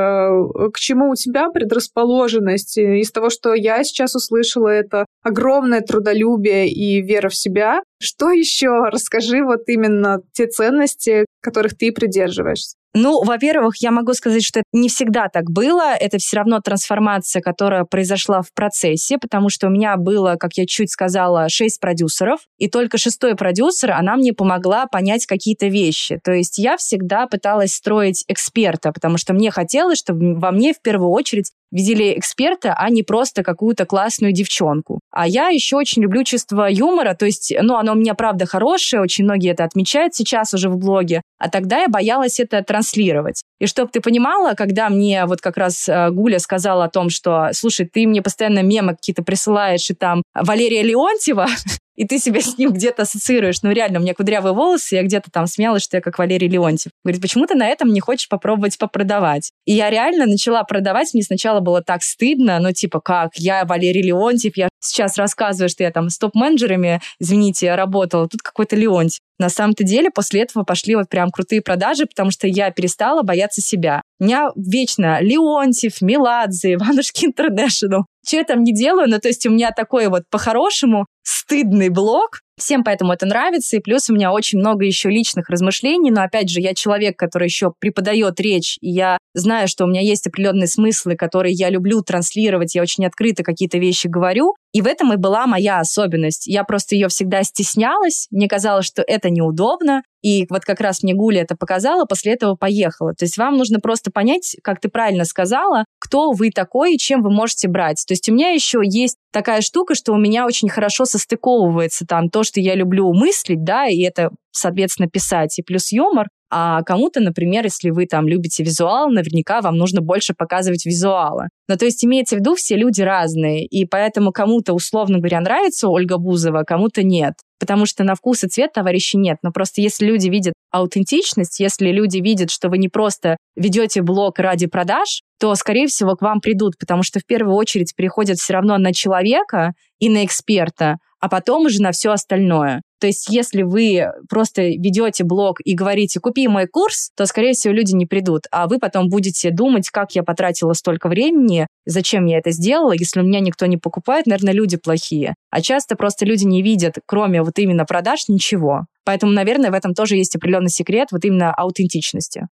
к чему у тебя предрасположенность. Из того, что я сейчас услышала, это огромное трудолюбие и вера в себя. Что еще? Расскажи вот именно те ценности, которых ты придерживаешься. Ну, во-первых, я могу сказать, что это не всегда так было. Это все равно трансформация, которая произошла в процессе, потому что у меня было, как я чуть сказала, шесть продюсеров, и только шестой продюсер, она мне помогла понять какие-то вещи. То есть я всегда пыталась строить эксперта, потому что мне хотелось, чтобы во мне в первую очередь видели эксперта, а не просто какую-то классную девчонку. А я еще очень люблю чувство юмора, то есть, ну, оно у меня, правда, хорошее, очень многие это отмечают сейчас уже в блоге, а тогда я боялась это транслировать. И чтобы ты понимала, когда мне вот как раз э, Гуля сказала о том, что, слушай, ты мне постоянно мемы какие-то присылаешь, и там Валерия Леонтьева, и ты себя с ним где-то ассоциируешь. Ну, реально, у меня кудрявые волосы, я где-то там смеялась, что я как Валерий Леонтьев. Говорит, почему ты на этом не хочешь попробовать попродавать? И я реально начала продавать, мне сначала было так стыдно, ну, типа, как, я Валерий Леонтьев, я сейчас рассказываю, что я там с топ-менеджерами, извините, работала, тут какой-то Леонтьев. На самом-то деле после этого пошли вот прям крутые продажи, потому что я перестала бояться себя. У меня вечно Леонтьев, Меладзе, Иванушки Интернешнл. Что я там не делаю, но то есть у меня такой вот по-хорошему стыдный блог, Всем поэтому это нравится, и плюс у меня очень много еще личных размышлений, но опять же, я человек, который еще преподает речь, и я знаю, что у меня есть определенные смыслы, которые я люблю транслировать, я очень открыто какие-то вещи говорю, и в этом и была моя особенность. Я просто ее всегда стеснялась, мне казалось, что это неудобно, и вот как раз мне Гуля это показала, после этого поехала. То есть вам нужно просто понять, как ты правильно сказала, кто вы такой и чем вы можете брать. То есть у меня еще есть такая штука, что у меня очень хорошо состыковывается там то, что я люблю мыслить, да, и это, соответственно, писать, и плюс юмор. А кому-то, например, если вы там любите визуал, наверняка вам нужно больше показывать визуала. Но то есть имеется в виду, все люди разные, и поэтому кому-то, условно говоря, нравится Ольга Бузова, кому-то нет. Потому что на вкус и цвет товарищей нет. Но просто если люди видят аутентичность, если люди видят, что вы не просто ведете блог ради продаж, то, скорее всего, к вам придут, потому что в первую очередь приходят все равно на человека и на эксперта, а потом уже на все остальное. То есть, если вы просто ведете блог и говорите, купи мой курс, то, скорее всего, люди не придут. А вы потом будете думать, как я потратила столько времени, зачем я это сделала. Если у меня никто не покупает, наверное, люди плохие. А часто просто люди не видят, кроме вот именно продаж, ничего. Поэтому, наверное, в этом тоже есть определенный секрет вот именно аутентичности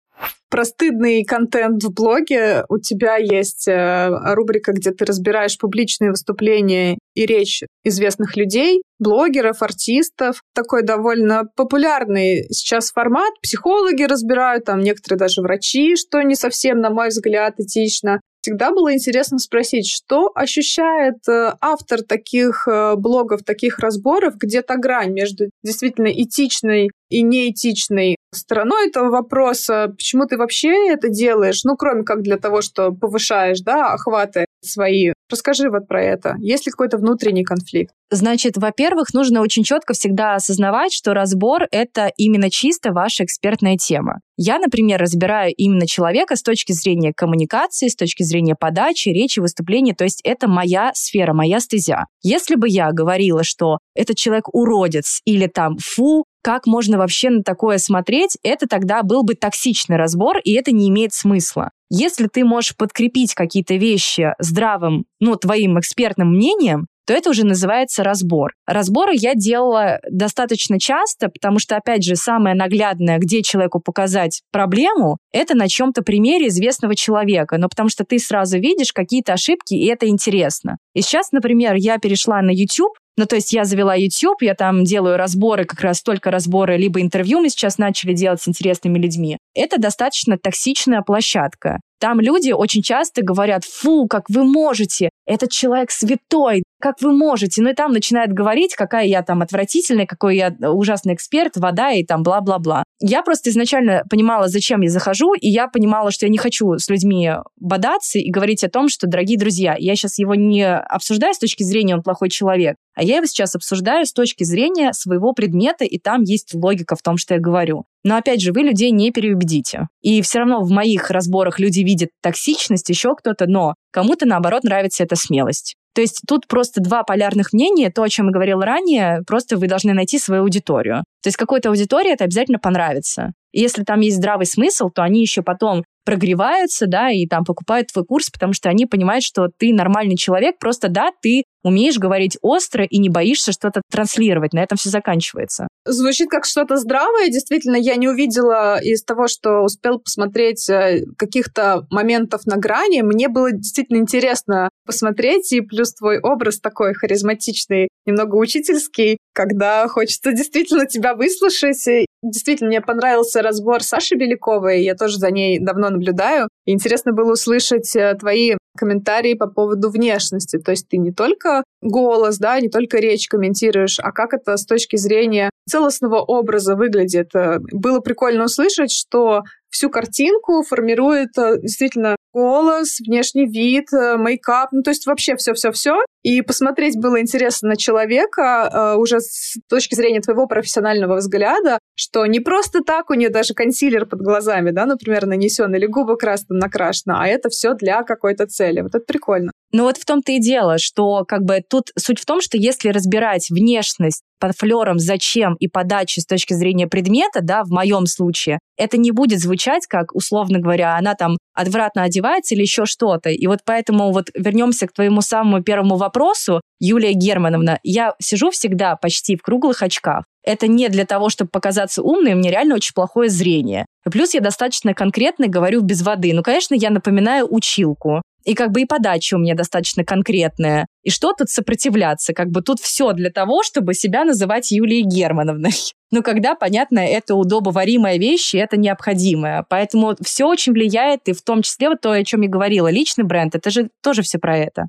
про стыдный контент в блоге. У тебя есть э, рубрика, где ты разбираешь публичные выступления и речь известных людей, блогеров, артистов. Такой довольно популярный сейчас формат. Психологи разбирают, там некоторые даже врачи, что не совсем, на мой взгляд, этично. Всегда было интересно спросить, что ощущает э, автор таких э, блогов, таких разборов, где то грань между действительно этичной и неэтичной стороной этого вопроса, почему ты вообще это делаешь, ну, кроме как для того, что повышаешь, да, охваты свои. Расскажи вот про это. Есть ли какой-то внутренний конфликт? Значит, во-первых, нужно очень четко всегда осознавать, что разбор — это именно чисто ваша экспертная тема. Я, например, разбираю именно человека с точки зрения коммуникации, с точки зрения подачи, речи, выступления, то есть это моя сфера, моя стезя. Если бы я говорила, что этот человек уродец или там фу, как можно вообще на такое смотреть, это тогда был бы токсичный разбор, и это не имеет смысла. Если ты можешь подкрепить какие-то вещи здравым, ну, твоим экспертным мнением, то это уже называется разбор. Разборы я делала достаточно часто, потому что, опять же, самое наглядное, где человеку показать проблему, это на чем-то примере известного человека. Но потому что ты сразу видишь какие-то ошибки, и это интересно. И сейчас, например, я перешла на YouTube, ну, то есть я завела YouTube, я там делаю разборы, как раз только разборы, либо интервью мы сейчас начали делать с интересными людьми. Это достаточно токсичная площадка. Там люди очень часто говорят, фу, как вы можете, этот человек святой, как вы можете. Ну и там начинает говорить, какая я там отвратительная, какой я ужасный эксперт, вода и там бла-бла-бла. Я просто изначально понимала, зачем я захожу, и я понимала, что я не хочу с людьми бодаться и говорить о том, что, дорогие друзья, я сейчас его не обсуждаю с точки зрения, он плохой человек, а я его сейчас обсуждаю с точки зрения своего предмета, и там есть логика в том, что я говорю. Но опять же, вы людей не переубедите. И все равно в моих разборах люди видят токсичность, еще кто-то, но кому-то, наоборот, нравится эта смелость. То есть тут просто два полярных мнения, то, о чем я говорила ранее, просто вы должны найти свою аудиторию. То есть какой-то аудитории это обязательно понравится. И если там есть здравый смысл, то они еще потом прогреваются, да, и там покупают твой курс, потому что они понимают, что ты нормальный человек, просто да, ты умеешь говорить остро и не боишься что-то транслировать. На этом все заканчивается. Звучит как что-то здравое. Действительно, я не увидела из того, что успел посмотреть э, каких-то моментов на грани. Мне было действительно интересно посмотреть, и плюс твой образ такой харизматичный, немного учительский, когда хочется действительно тебя выслушать. Действительно, мне понравился разбор Саши Беляковой, я тоже за ней давно наблюдаю. И интересно было услышать э, твои комментарии по поводу внешности. То есть ты не только голос, да, не только речь комментируешь, а как это с точки зрения целостного образа выглядит. Э, было прикольно услышать, что всю картинку формирует э, действительно голос, внешний вид, э, мейкап, ну то есть вообще все-все-все. И посмотреть было интересно на человека э, уже с точки зрения твоего профессионального взгляда, что не просто так у нее даже консилер под глазами, да, например, нанесен, или губы красным накрашено, а это все для какой-то цели. Вот это прикольно. Ну вот в том-то и дело, что как бы тут суть в том, что если разбирать внешность под флером зачем и подачи с точки зрения предмета, да, в моем случае, это не будет звучать как, условно говоря, она там отвратно одевается или еще что-то. И вот поэтому вот вернемся к твоему самому первому вопросу, Юлия Германовна. Я сижу всегда почти в круглых очках. Это не для того, чтобы показаться умной, мне реально очень плохое зрение. Плюс я достаточно конкретно говорю без воды. Ну, конечно, я напоминаю училку. И как бы и подача у меня достаточно конкретная. И что тут сопротивляться? Как бы тут все для того, чтобы себя называть Юлией Германовной. Но когда, понятно, это удобоваримая вещь, и это необходимое. Поэтому все очень влияет, и в том числе вот то, о чем я говорила, личный бренд, это же тоже все про это.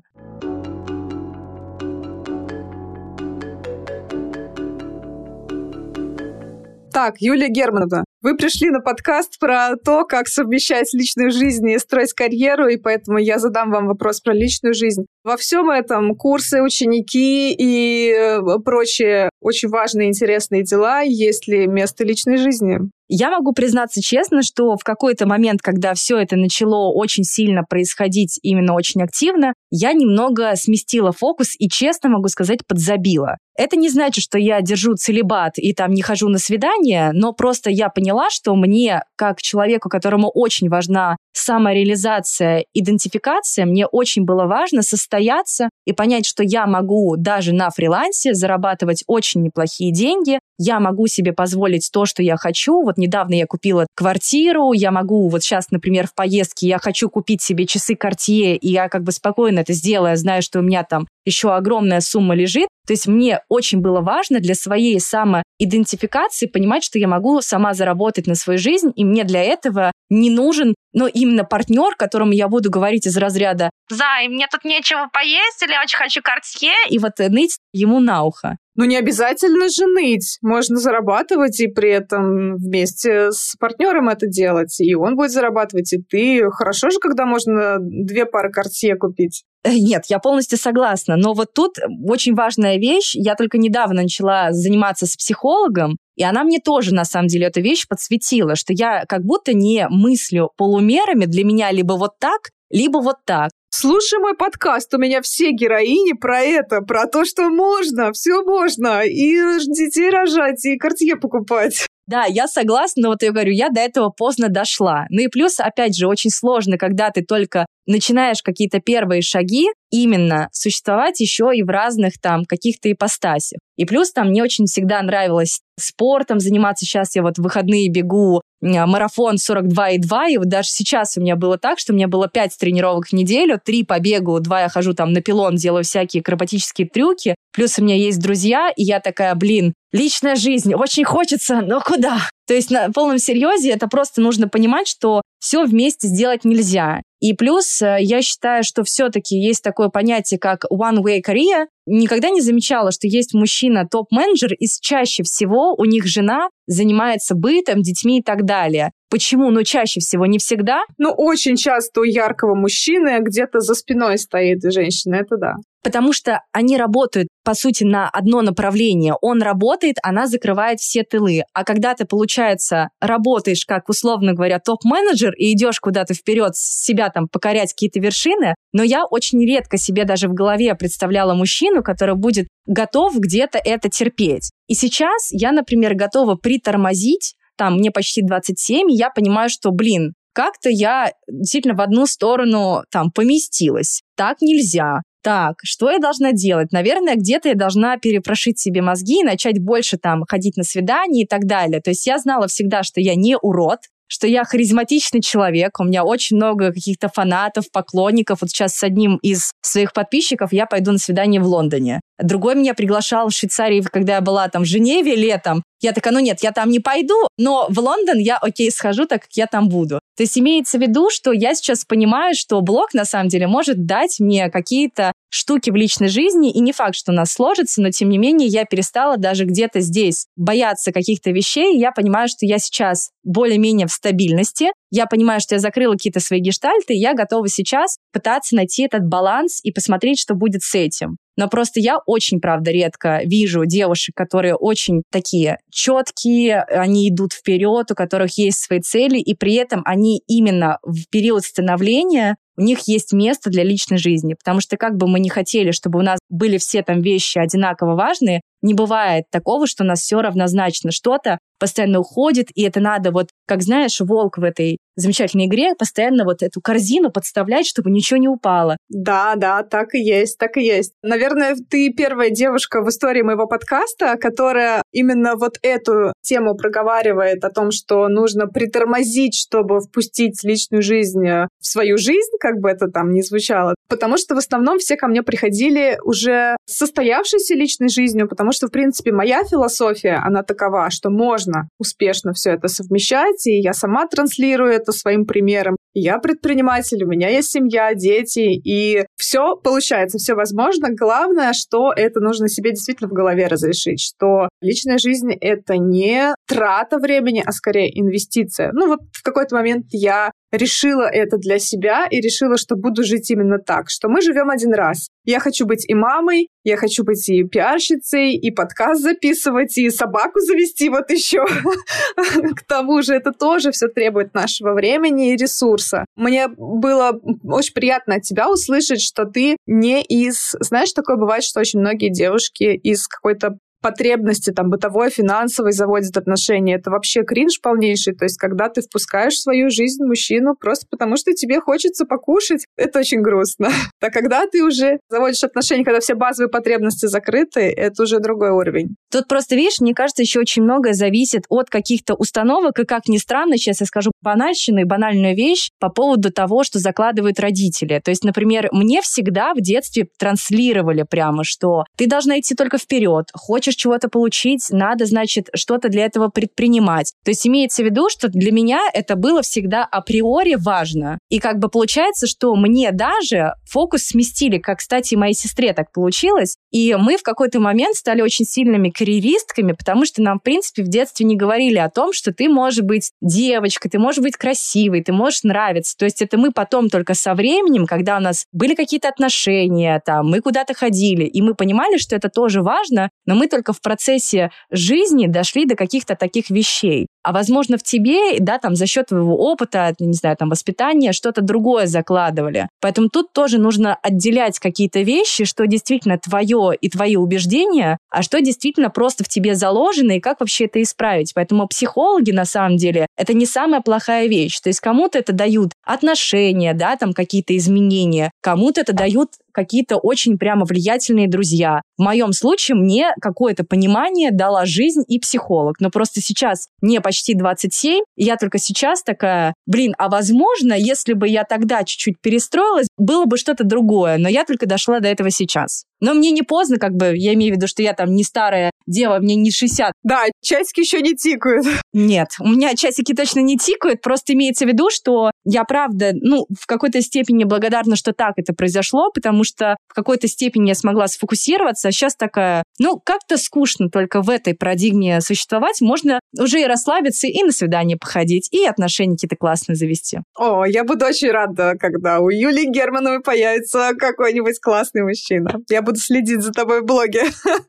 Так, Юлия Германовна, вы пришли на подкаст про то, как совмещать личную жизнь и строить карьеру, и поэтому я задам вам вопрос про личную жизнь. Во всем этом курсы, ученики и э, прочие очень важные интересные дела, есть ли место личной жизни? Я могу признаться честно, что в какой-то момент, когда все это начало очень сильно происходить, именно очень активно, я немного сместила фокус и, честно могу сказать, подзабила. Это не значит, что я держу целебат и там не хожу на свидание, но просто я поняла, что мне, как человеку, которому очень важна самореализация, идентификация, мне очень было важно состояться и понять, что я могу даже на фрилансе зарабатывать очень неплохие деньги, я могу себе позволить то, что я хочу. Вот недавно я купила квартиру, я могу вот сейчас, например, в поездке я хочу купить себе часы Cartier, и я как бы спокойно это сделаю, знаю, что у меня там еще огромная сумма лежит. То есть мне очень было важно для своей самоидентификации понимать, что я могу сама заработать на свою жизнь, и мне для этого не нужен, но именно партнер, которому я буду говорить из разряда «Зай, мне тут нечего поесть, или я очень хочу картье», и вот ныть ему на ухо. Ну, не обязательно же ныть. Можно зарабатывать и при этом вместе с партнером это делать. И он будет зарабатывать, и ты. Хорошо же, когда можно две пары картье купить. Э, нет, я полностью согласна. Но вот тут очень важная вещь. Я только недавно начала заниматься с психологом, и она мне тоже, на самом деле, эту вещь подсветила, что я как будто не мыслю полумерами. Для меня либо вот так, либо вот так. Слушай мой подкаст, у меня все героини про это, про то, что можно, все можно, и детей рожать, и картье покупать. Да, я согласна, но вот я говорю, я до этого поздно дошла. Ну и плюс, опять же, очень сложно, когда ты только начинаешь какие-то первые шаги, именно существовать еще и в разных там каких-то ипостасях. И плюс там мне очень всегда нравилось спортом заниматься. Сейчас я вот в выходные бегу марафон 42,2, и вот даже сейчас у меня было так, что у меня было 5 тренировок в неделю, 3 по бегу, 2 я хожу там на пилон, делаю всякие акробатические трюки, плюс у меня есть друзья, и я такая, блин, личная жизнь, очень хочется, но куда? То есть на полном серьезе это просто нужно понимать, что все вместе сделать нельзя. И плюс э, я считаю, что все-таки есть такое понятие, как one-way career. Никогда не замечала, что есть мужчина топ-менеджер, и чаще всего у них жена занимается бытом, детьми и так далее. Почему? Ну, чаще всего, не всегда. Ну, очень часто у яркого мужчины где-то за спиной стоит женщина, это да. Потому что они работают, по сути, на одно направление. Он работает, она закрывает все тылы. А когда ты, получается, работаешь, как, условно говоря, топ-менеджер и идешь куда-то вперед, себя там покорять какие-то вершины, но я очень редко себе даже в голове представляла мужчину, который будет готов где-то это терпеть. И сейчас я, например, готова притормозить, там, мне почти 27, и я понимаю, что, блин, как-то я действительно в одну сторону там поместилась. Так нельзя. Так, что я должна делать? Наверное, где-то я должна перепрошить себе мозги и начать больше там ходить на свидания и так далее. То есть я знала всегда, что я не урод, что я харизматичный человек, у меня очень много каких-то фанатов, поклонников. Вот сейчас с одним из своих подписчиков я пойду на свидание в Лондоне. Другой меня приглашал в Швейцарии, когда я была там в Женеве летом. Я такая, ну нет, я там не пойду, но в Лондон я, окей, схожу, так как я там буду. То есть имеется в виду, что я сейчас понимаю, что блог на самом деле может дать мне какие-то штуки в личной жизни, и не факт, что у нас сложится, но тем не менее я перестала даже где-то здесь бояться каких-то вещей. Я понимаю, что я сейчас более-менее в стабильности, я понимаю, что я закрыла какие-то свои гештальты, и я готова сейчас пытаться найти этот баланс и посмотреть, что будет с этим. Но просто я очень, правда, редко вижу девушек, которые очень такие четкие, они идут вперед, у которых есть свои цели, и при этом они именно в период становления у них есть место для личной жизни. Потому что как бы мы не хотели, чтобы у нас были все там вещи одинаково важные, не бывает такого, что у нас все равнозначно. Что-то постоянно уходит, и это надо вот, как знаешь, волк в этой замечательной игре, постоянно вот эту корзину подставлять, чтобы ничего не упало. Да, да, так и есть, так и есть. Наверное, ты первая девушка в истории моего подкаста, которая именно вот эту тему проговаривает о том, что нужно притормозить, чтобы впустить личную жизнь в свою жизнь, как бы это там ни звучало. Потому что в основном все ко мне приходили уже состоявшейся личной жизнью, потому что, в принципе, моя философия, она такова, что можно успешно все это совмещать, и я сама транслирую это своим примером. Я предприниматель, у меня есть семья, дети, и все получается, все возможно. Главное, что это нужно себе действительно в голове разрешить, что личная жизнь — это не трата времени, а скорее инвестиция. Ну вот в какой-то момент я решила это для себя и решила, что буду жить именно так, что мы живем один раз. Я хочу быть и мамой, я хочу быть и пиарщицей, и подкаст записывать, и собаку завести вот еще. К тому же это тоже все требует нашего времени и ресурса. Мне было очень приятно от тебя услышать, что ты не из... Знаешь, такое бывает, что очень многие девушки из какой-то потребности там бытовой, финансовой заводят отношения. Это вообще кринж полнейший. То есть, когда ты впускаешь в свою жизнь мужчину просто потому, что тебе хочется покушать, это очень грустно. А когда ты уже заводишь отношения, когда все базовые потребности закрыты, это уже другой уровень. Тут просто, видишь, мне кажется, еще очень многое зависит от каких-то установок, и как ни странно, сейчас я скажу банальщину и банальную вещь по поводу того, что закладывают родители. То есть, например, мне всегда в детстве транслировали прямо, что ты должна идти только вперед, хочешь хочешь чего-то получить, надо, значит, что-то для этого предпринимать. То есть имеется в виду, что для меня это было всегда априори важно. И как бы получается, что мне даже фокус сместили, как, кстати, моей сестре так получилось. И мы в какой-то момент стали очень сильными карьеристками, потому что нам, в принципе, в детстве не говорили о том, что ты можешь быть девочкой, ты можешь быть красивой, ты можешь нравиться. То есть это мы потом только со временем, когда у нас были какие-то отношения, там, мы куда-то ходили, и мы понимали, что это тоже важно, но мы только только в процессе жизни дошли до каких-то таких вещей. А возможно, в тебе, да, там за счет твоего опыта, не знаю, там воспитания, что-то другое закладывали. Поэтому тут тоже нужно отделять какие-то вещи, что действительно твое и твои убеждения, а что действительно просто в тебе заложено и как вообще это исправить. Поэтому психологи, на самом деле, это не самая плохая вещь. То есть кому-то это дают отношения, да, там какие-то изменения, кому-то это дают какие-то очень прямо влиятельные друзья. В моем случае мне какое-то понимание дала жизнь и психолог. Но просто сейчас мне почти 27, и я только сейчас такая, блин, а возможно, если бы я тогда чуть-чуть перестроилась, было бы что-то другое. Но я только дошла до этого сейчас. Но мне не поздно, как бы, я имею в виду, что я там не старая дева, мне не 60. Да, часики еще не тикают. Нет, у меня часики точно не тикают, просто имеется в виду, что я правда, ну, в какой-то степени благодарна, что так это произошло, потому что в какой-то степени я смогла сфокусироваться, а сейчас такая, ну, как-то скучно только в этой парадигме существовать, можно уже и расслабиться, и на свидание походить, и отношения какие-то классные завести. О, я буду очень рада, когда у Юлии Германовой появится какой-нибудь классный мужчина. Я буду следить за тобой в блоге.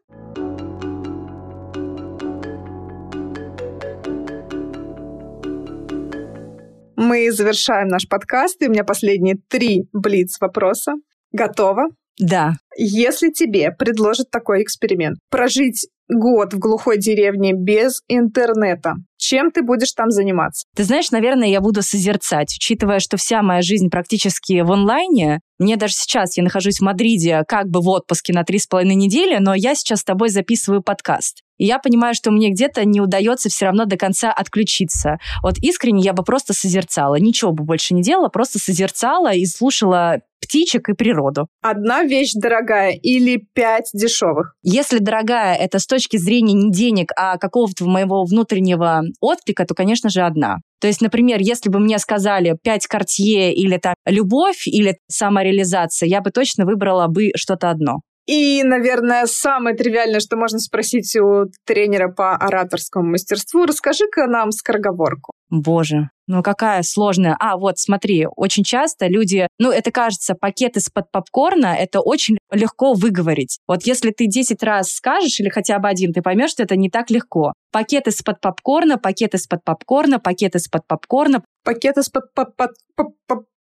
Мы завершаем наш подкаст, и у меня последние три блиц-вопроса. Готово? Да. Если тебе предложат такой эксперимент, прожить год в глухой деревне без интернета, чем ты будешь там заниматься? Ты знаешь, наверное, я буду созерцать, учитывая, что вся моя жизнь практически в онлайне. Мне даже сейчас, я нахожусь в Мадриде, как бы в отпуске на три с половиной недели, но я сейчас с тобой записываю подкаст. И я понимаю, что мне где-то не удается все равно до конца отключиться. Вот искренне я бы просто созерцала. Ничего бы больше не делала, просто созерцала и слушала птичек и природу. Одна вещь дорогая или пять дешевых? Если дорогая, это с точки зрения не денег, а какого-то моего внутреннего отклика, то, конечно же, одна. То есть, например, если бы мне сказали пять картье или там любовь или самореализация, я бы точно выбрала бы что-то одно. И, наверное, самое тривиальное, что можно спросить у тренера по ораторскому мастерству, расскажи-ка нам скороговорку. Боже, ну какая сложная. А, вот, смотри, очень часто люди, ну это кажется, пакет из-под попкорна, это очень легко выговорить. Вот если ты 10 раз скажешь или хотя бы один, ты поймешь, что это не так легко. Пакет из-под попкорна, пакет из-под попкорна, пакет из-под попкорна. Пакет из-под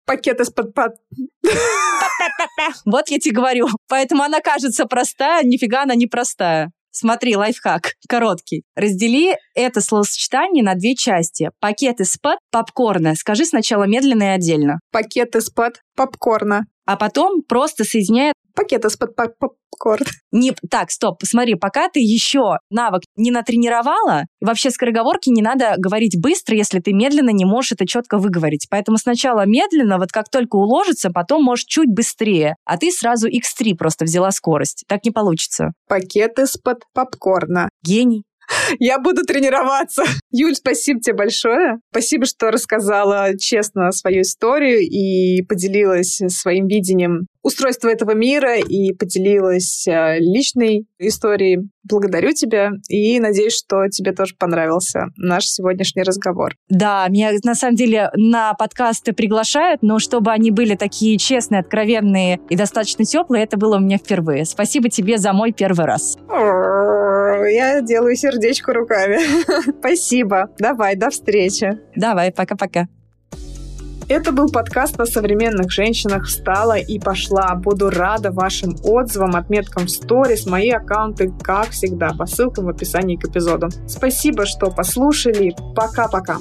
пакет из-под Вот я тебе говорю. Поэтому она кажется простая, нифига она не простая. Смотри, лайфхак, короткий. Раздели это словосочетание на две части. Пакет из-под попкорна. Скажи сначала медленно и отдельно. Пакет из-под попкорна. А потом просто соединяй пакет из-под попкорн. Не, так, стоп, посмотри, пока ты еще навык не натренировала, вообще скороговорки не надо говорить быстро, если ты медленно не можешь это четко выговорить. Поэтому сначала медленно, вот как только уложится, потом можешь чуть быстрее, а ты сразу x3 просто взяла скорость. Так не получится. Пакет из-под попкорна. Гений. Я буду тренироваться. Юль, спасибо тебе большое. Спасибо, что рассказала честно свою историю и поделилась своим видением устройства этого мира и поделилась э, личной историей. Благодарю тебя и надеюсь, что тебе тоже понравился наш сегодняшний разговор. Да, меня на самом деле на подкасты приглашают, но чтобы они были такие честные, откровенные и достаточно теплые, это было у меня впервые. Спасибо тебе за мой первый раз. Я делаю сердечко руками. Спасибо. Давай, до встречи. Давай, пока-пока. Это был подкаст о современных женщинах «Встала и пошла». Буду рада вашим отзывам, отметкам в сторис. Мои аккаунты, как всегда, по ссылкам в описании к эпизоду. Спасибо, что послушали. Пока-пока.